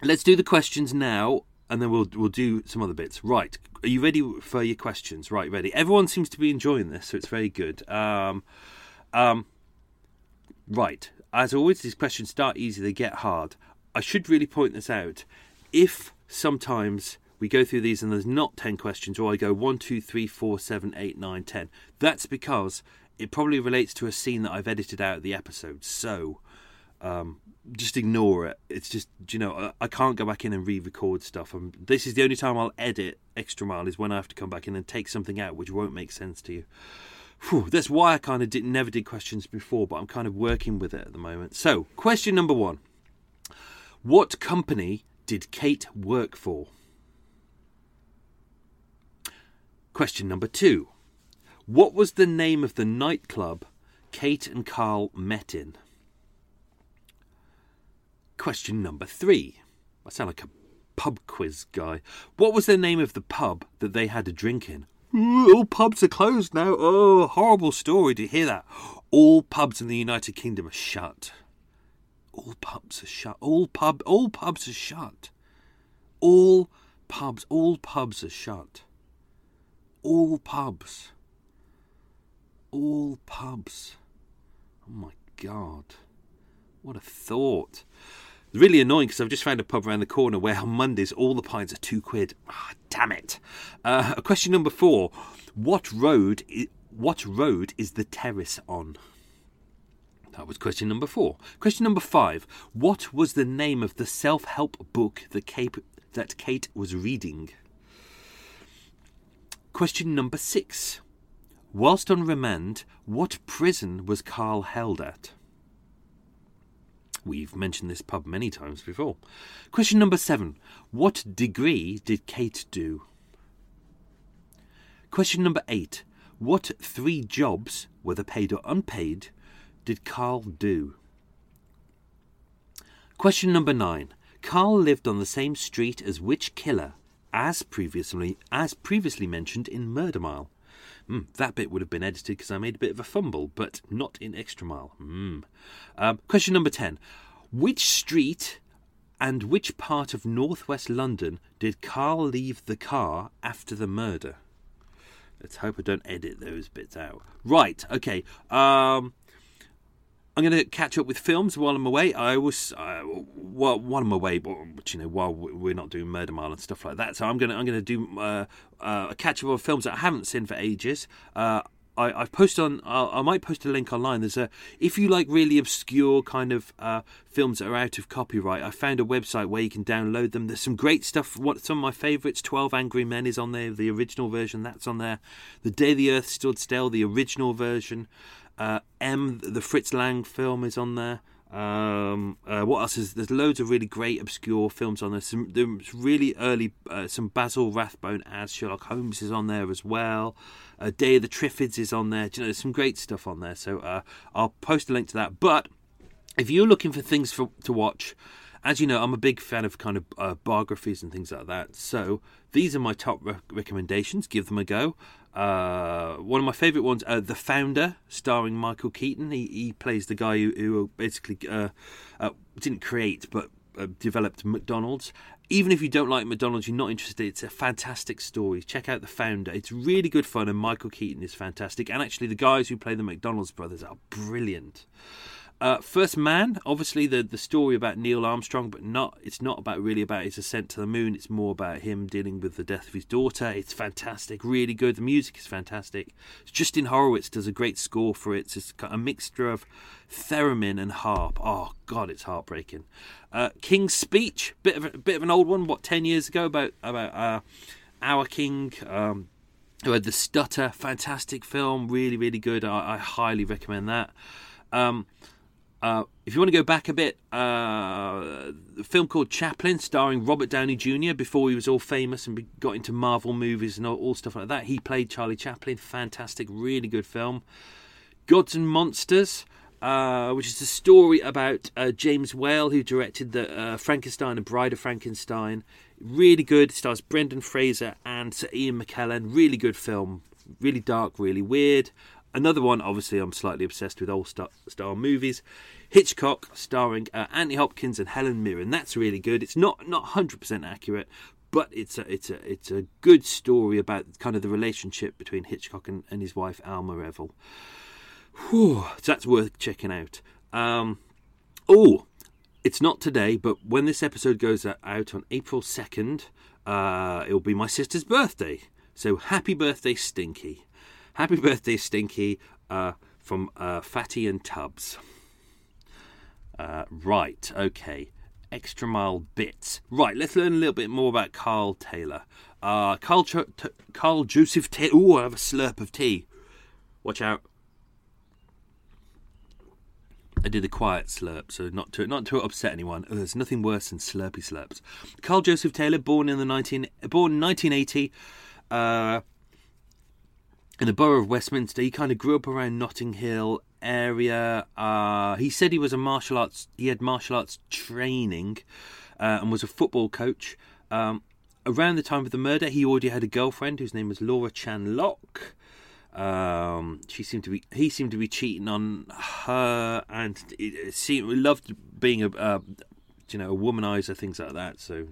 Let's do the questions now, and then we'll we'll do some other bits. Right. Are you ready for your questions? Right, ready. Everyone seems to be enjoying this, so it's very good. Um, um, right. As always, these questions start easy, they get hard. I should really point this out. If sometimes we go through these and there's not 10 questions, or I go 1, 2, 3, 4, 7, 8, 9, 10. That's because it probably relates to a scene that I've edited out of the episode. So um, just ignore it. It's just, you know, I can't go back in and re record stuff. And this is the only time I'll edit Extra Mile is when I have to come back in and take something out which won't make sense to you. Whew, that's why I kind of did, never did questions before, but I'm kind of working with it at the moment. So, question number one What company did Kate work for? Question number two. What was the name of the nightclub Kate and Carl met in? Question number three. I sound like a pub quiz guy. What was the name of the pub that they had a drink in? All pubs are closed now. Oh, horrible story to hear that. All pubs in the United Kingdom are shut. All pubs are shut. All pub all pubs are shut. All pubs all pubs are shut. All pubs. All pubs. Oh my god. What a thought. Really annoying because I've just found a pub around the corner where on Mondays all the pints are two quid. Ah, damn it. Uh, question number four: What road? I- what road is the terrace on? That was question number four. Question number five: What was the name of the self-help book that Kate, that Kate was reading? Question number six: Whilst on remand, what prison was Carl held at? We've mentioned this pub many times before. Question number seven What degree did Kate do? Question number eight What three jobs, whether paid or unpaid, did Carl do? Question number nine Carl lived on the same street as which killer, as previously as previously mentioned in Murder Mile? Mm, that bit would have been edited because I made a bit of a fumble, but not in Extra Mile. Mm. Um, question number 10. Which street and which part of northwest London did Carl leave the car after the murder? Let's hope I don't edit those bits out. Right, okay. Um, I'm going to catch up with films while I'm away. I was uh, while, while I'm away, but you know, while we're not doing Murder Mile and stuff like that. So I'm going to I'm going to do uh, uh, a catch up of films that I haven't seen for ages. Uh, I, I've posted on. I'll, I might post a link online. There's a if you like really obscure kind of uh, films that are out of copyright. I found a website where you can download them. There's some great stuff. What some of my favourites. Twelve Angry Men is on there. The original version that's on there. The Day the Earth Stood Still. The original version. Uh, M, the Fritz Lang film, is on there. Um, uh, what else is there's loads of really great obscure films on there. Some there's really early uh, some Basil Rathbone as Sherlock Holmes is on there as well. Uh, Day of the Triffids is on there. Do you know, there's some great stuff on there. So uh, I'll post a link to that. But if you're looking for things for, to watch, as you know, I'm a big fan of kind of uh, biographies and things like that. So these are my top re- recommendations. Give them a go. Uh, one of my favourite ones, uh, The Founder, starring Michael Keaton. He, he plays the guy who, who basically uh, uh, didn't create but uh, developed McDonald's. Even if you don't like McDonald's, you're not interested, it's a fantastic story. Check out The Founder. It's really good fun, and Michael Keaton is fantastic. And actually, the guys who play the McDonald's brothers are brilliant. Uh, First Man, obviously the the story about Neil Armstrong, but not it's not about really about his ascent to the moon. It's more about him dealing with the death of his daughter. It's fantastic, really good. The music is fantastic. Justin Hurwitz does a great score for it. It's a mixture of theremin and harp. Oh God, it's heartbreaking. Uh, King's Speech, bit of a bit of an old one. What ten years ago about about uh, our king. Um, who had the stutter fantastic film really really good i, I highly recommend that um, uh, if you want to go back a bit, uh, a film called Chaplin, starring Robert Downey Jr. Before he was all famous and got into Marvel movies and all, all stuff like that, he played Charlie Chaplin. Fantastic, really good film. Gods and Monsters, uh, which is a story about uh, James Whale, who directed the uh, Frankenstein and Bride of Frankenstein. Really good. Stars Brendan Fraser and Sir Ian McKellen. Really good film. Really dark, really weird. Another one, obviously, I'm slightly obsessed with old star, star movies. Hitchcock, starring uh, Anthony Hopkins and Helen Mirren. That's really good. It's not not 100% accurate, but it's a it's a it's a good story about kind of the relationship between Hitchcock and, and his wife Alma Reville. So that's worth checking out. Um, oh, it's not today, but when this episode goes out on April 2nd, uh, it will be my sister's birthday. So happy birthday, Stinky. Happy birthday, Stinky, uh, from uh, Fatty and Tubbs. Uh, right, okay. Extra mile bits. Right, let's learn a little bit more about Carl Taylor. Uh, Carl, Ch- T- Carl Joseph Taylor. Ooh, I have a slurp of tea. Watch out. I did a quiet slurp, so not to not to upset anyone. Oh, there's nothing worse than slurpy slurps. Carl Joseph Taylor, born in the nineteen born in 1980, uh, in the borough of Westminster. He kind of grew up around Notting Hill area. Uh, he said he was a martial arts. He had martial arts training, uh, and was a football coach. Um, around the time of the murder, he already had a girlfriend whose name was Laura Chan Locke. Um, she seemed to be. He seemed to be cheating on her, and seemed loved being a, you know, a womanizer, things like that. So,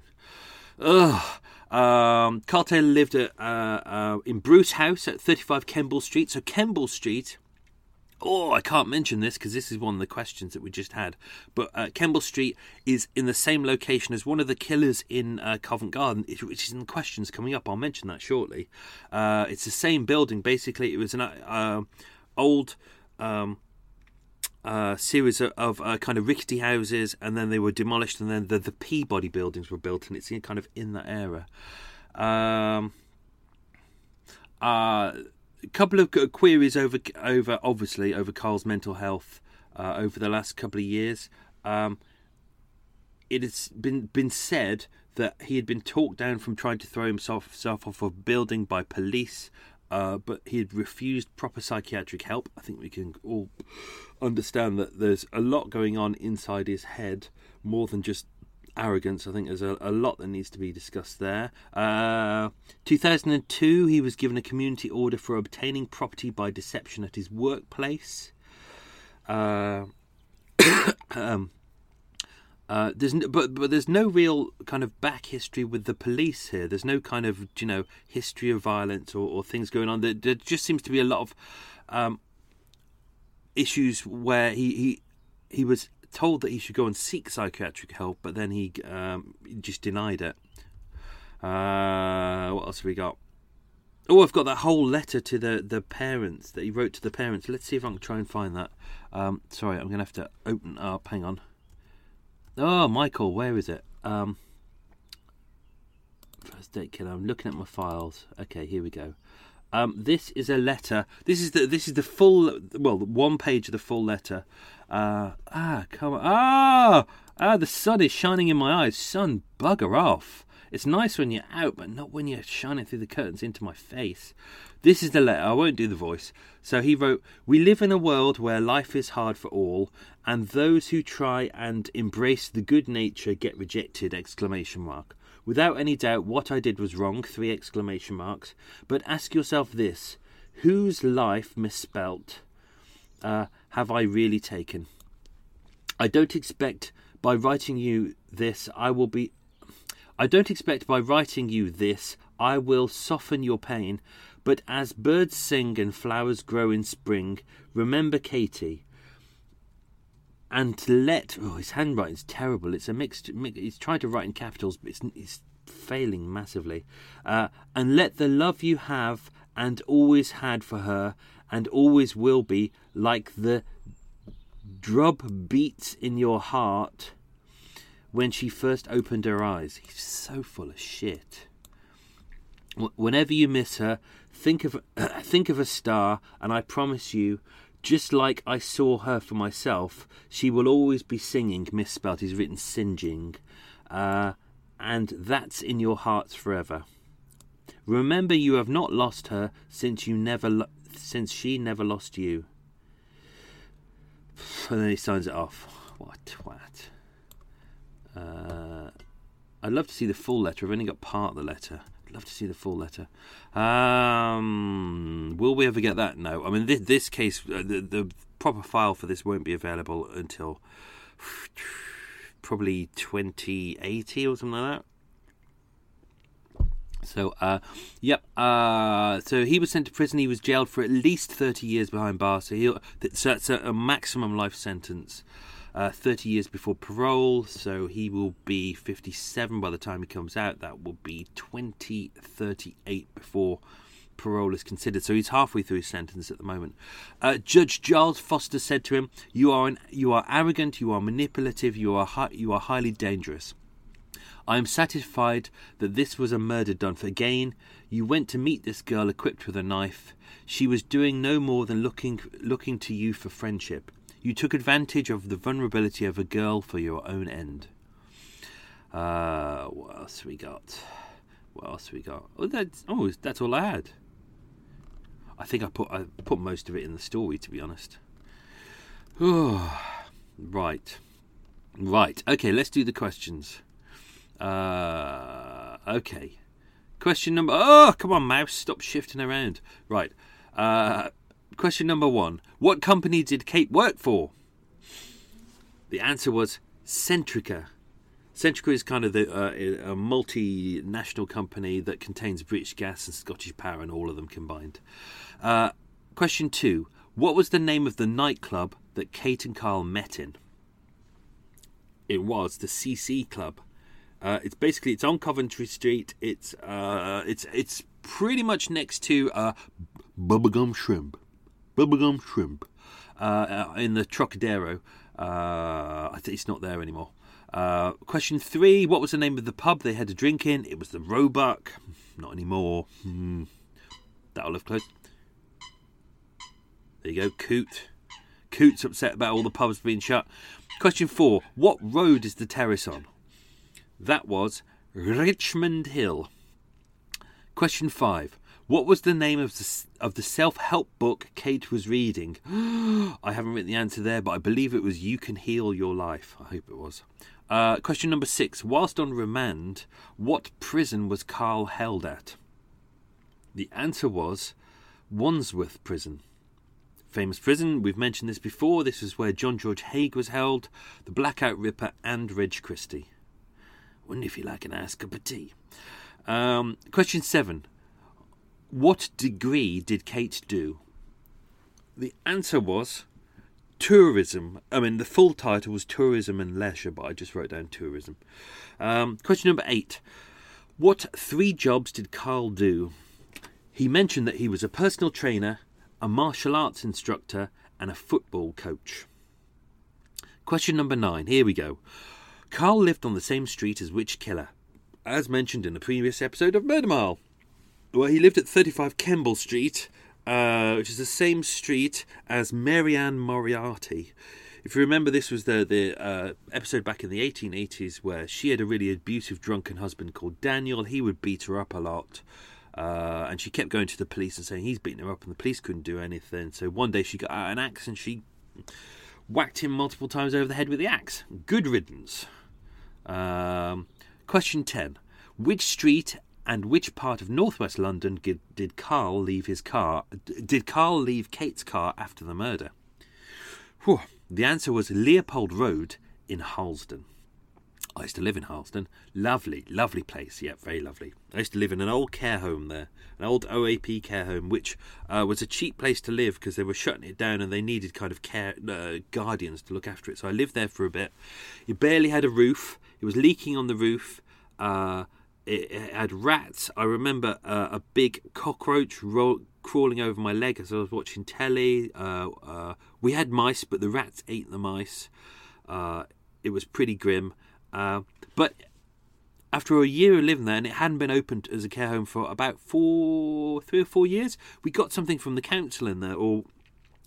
ugh. Um, Carl Taylor lived at, uh, uh, in Bruce House at 35 Kemble Street. So Kemble Street Oh, I can't mention this because this is one of the questions that we just had. But uh, Kemble Street is in the same location as one of the killers in uh, Covent Garden, which is in the questions coming up. I'll mention that shortly. Uh, it's the same building. Basically, it was an uh, old um, uh, series of, of uh, kind of rickety houses, and then they were demolished, and then the, the Peabody buildings were built, and it's in, kind of in that era. Um, uh, a couple of queries over over obviously over Carl's mental health uh, over the last couple of years. Um, it has been been said that he had been talked down from trying to throw himself, himself off a building by police, uh, but he had refused proper psychiatric help. I think we can all understand that there's a lot going on inside his head, more than just arrogance. I think there's a, a lot that needs to be discussed there. Uh, 2002, he was given a community order for obtaining property by deception at his workplace. Uh, um, uh, there's no, but but there's no real kind of back history with the police here. There's no kind of you know history of violence or, or things going on. There, there, just seems to be a lot of um, issues where he, he he was told that he should go and seek psychiatric help, but then he um, just denied it. Uh, what else have we got? Oh, I've got that whole letter to the, the parents that he wrote to the parents. Let's see if I can try and find that. Um, sorry, I'm going to have to open up. Hang on. Oh, Michael, where is it? Um, first date killer. I'm looking at my files. Okay, here we go. Um, this is a letter. This is the this is the full well one page of the full letter uh, ah, come on. Ah, ah, the sun is shining in my eyes. Sun, bugger off. It's nice when you're out, but not when you're shining through the curtains into my face. This is the letter. I won't do the voice. So he wrote, We live in a world where life is hard for all, and those who try and embrace the good nature get rejected! Exclamation mark. Without any doubt, what I did was wrong! Three exclamation marks. But ask yourself this whose life misspelt uh, have I really taken? I don't expect by writing you this I will be I don't expect by writing you this I will soften your pain, but as birds sing and flowers grow in spring, remember Katie. And let oh his handwriting's terrible. It's a mixed. He's trying to write in capitals, but it's, it's failing massively. Uh, and let the love you have and always had for her and always will be like the drub beats in your heart when she first opened her eyes. He's so full of shit. Whenever you miss her, think of think of a star, and I promise you, just like I saw her for myself, she will always be singing. Misspelled. He's written singeing, uh, and that's in your hearts forever. Remember, you have not lost her since you never lo- since she never lost you. And then he signs it off. What a twat. Uh, I'd love to see the full letter. I've only got part of the letter. I'd love to see the full letter. Um, will we ever get that? No. I mean, this, this case, uh, the, the proper file for this won't be available until probably 2080 or something like that. So, uh, yep. Uh, so he was sent to prison. He was jailed for at least thirty years behind bars. So, he, so that's a, a, maximum life sentence. Uh, 30 years before parole, so he will be 57 by the time he comes out. That will be 2038 before parole is considered. So he's halfway through his sentence at the moment. Uh, Judge Giles Foster said to him, "You are an, you are arrogant. You are manipulative. You are hi- you are highly dangerous." I am satisfied that this was a murder done for gain. You went to meet this girl equipped with a knife. She was doing no more than looking looking to you for friendship. You took advantage of the vulnerability of a girl for your own end. Uh, what else we got? What else we got? Oh, that's oh, that's all I had. I think I put I put most of it in the story, to be honest. Right, right. Okay, let's do the questions. Uh, okay. Question number. Oh, come on, mouse. Stop shifting around. Right. Uh, question number one What company did Kate work for? The answer was Centrica. Centrica is kind of the, uh, a multinational company that contains British Gas and Scottish Power and all of them combined. Uh, question two What was the name of the nightclub that Kate and Carl met in? It was the CC Club. Uh, it's basically it's on Coventry Street. It's uh, it's it's pretty much next to uh, Bubba Gump Shrimp, Bubba Gump Shrimp, uh, uh, in the Trocadero. Uh, it's not there anymore. Uh, question three: What was the name of the pub they had a drink in? It was the Roebuck. Not anymore. Hmm. That'll have closed. There you go, Coot. Coot's upset about all the pubs being shut. Question four: What road is the terrace on? That was Richmond Hill. Question five: What was the name of the of the self help book Kate was reading? I haven't written the answer there, but I believe it was "You Can Heal Your Life." I hope it was. Uh, question number six: Whilst on remand, what prison was Carl held at? The answer was Wandsworth Prison. Famous prison, we've mentioned this before. This is where John George Haigh was held, the Blackout Ripper, and Reg Christie. Wouldn't if you like an nice cup of tea? Um, question seven. What degree did Kate do? The answer was tourism. I mean, the full title was tourism and leisure, but I just wrote down tourism. Um, question number eight. What three jobs did Carl do? He mentioned that he was a personal trainer, a martial arts instructor, and a football coach. Question number nine. Here we go. Carl lived on the same street as which killer? As mentioned in a previous episode of Murder Mile. Well, he lived at 35 Kemble Street, uh, which is the same street as Marianne Moriarty. If you remember, this was the the uh, episode back in the 1880s where she had a really abusive drunken husband called Daniel. He would beat her up a lot. Uh, and she kept going to the police and saying he's beating her up, and the police couldn't do anything. So one day she got out an axe and she whacked him multiple times over the head with the axe. Good riddance. Um, question 10. Which street and which part of northwest London did, did Carl leave his car? Did Carl leave Kate's car after the murder? Whew. The answer was Leopold Road in Harlesden. I used to live in Harlesden. Lovely, lovely place. Yeah, very lovely. I used to live in an old care home there, an old OAP care home, which uh, was a cheap place to live because they were shutting it down and they needed kind of care uh, guardians to look after it. So I lived there for a bit. It barely had a roof. It was leaking on the roof. Uh, it, it, had rats. I remember uh, a big cockroach ro- crawling over my leg as I was watching telly. Uh, uh, we had mice, but the rats ate the mice. it was pretty grim. Uh, but after a year of living there, and it hadn't been opened as a care home for about four, three or four years, we got something from the council in there, or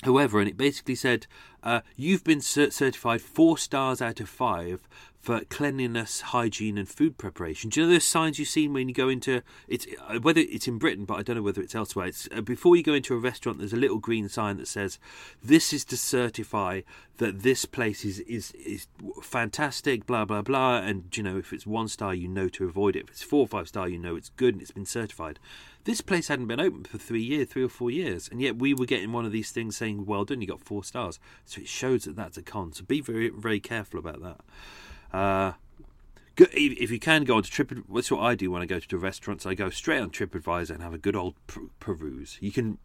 whoever, and it basically said, uh, "You've been certified four stars out of five for cleanliness, hygiene, and food preparation. Do you know those signs you've seen when you go into it's uh, whether it's in Britain, but I don't know whether it's elsewhere. It's uh, before you go into a restaurant. There's a little green sign that says, "This is to certify that this place is is is fantastic." Blah blah blah. And you know, if it's one star, you know to avoid it. If it's four or five star, you know it's good and it's been certified. This place hadn't been open for three years, three or four years, and yet we were getting one of these things saying, "Well done, you got four stars." So it shows that that's a con. So be very very careful about that. Uh, if you can go onto TripAdvisor, that's what I do when I go to restaurants. I go straight on TripAdvisor and have a good old peruse. You can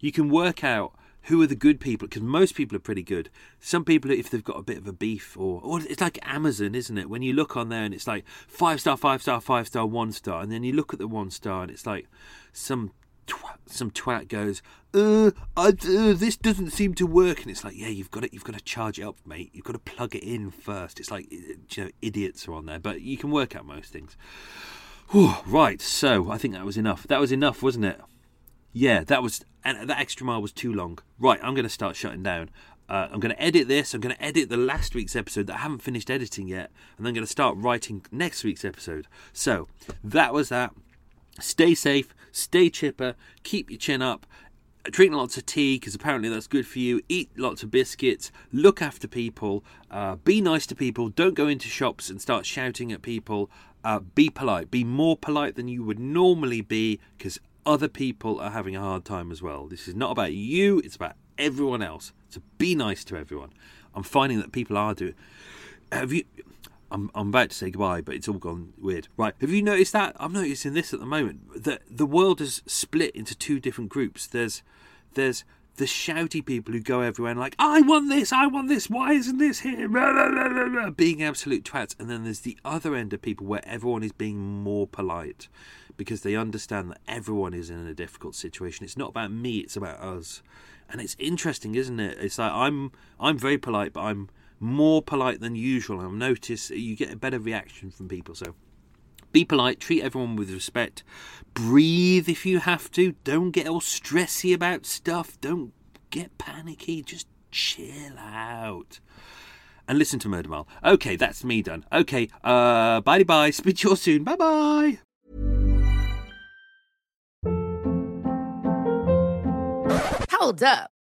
you can work out who are the good people because most people are pretty good. Some people, if they've got a bit of a beef, or or it's like Amazon, isn't it? When you look on there and it's like five star, five star, five star, one star, and then you look at the one star and it's like some twat, some twat goes, uh, I, uh, this doesn't seem to work, and it's like, yeah, you've got to, you've got to charge it up, mate. You've got to plug it in first. It's like, you know, idiots are on there, but you can work out most things. Whew, right, so I think that was enough. That was enough, wasn't it? Yeah, that was, and that extra mile was too long. Right, I'm going to start shutting down. Uh, I'm going to edit this. I'm going to edit the last week's episode that I haven't finished editing yet, and then I'm going to start writing next week's episode. So that was that. Stay safe, stay chipper, keep your chin up, drink lots of tea because apparently that's good for you. Eat lots of biscuits. Look after people. Uh, be nice to people. Don't go into shops and start shouting at people. Uh, be polite. Be more polite than you would normally be because other people are having a hard time as well. This is not about you, it's about everyone else. So be nice to everyone. I'm finding that people are doing. Have you? I'm, I'm about to say goodbye, but it's all gone weird. Right. Have you noticed that? I'm noticing this at the moment. That the world is split into two different groups. There's there's the shouty people who go everywhere and like, I want this, I want this, why isn't this here? being absolute twats. And then there's the other end of people where everyone is being more polite because they understand that everyone is in a difficult situation. It's not about me, it's about us. And it's interesting, isn't it? It's like I'm I'm very polite, but I'm more polite than usual. I've noticed you get a better reaction from people. So be polite, treat everyone with respect, breathe if you have to. Don't get all stressy about stuff. Don't get panicky. Just chill out. And listen to Murder Mile. Okay, that's me done. Okay, uh, bye bye. Speak to you soon. Bye bye. Hold up.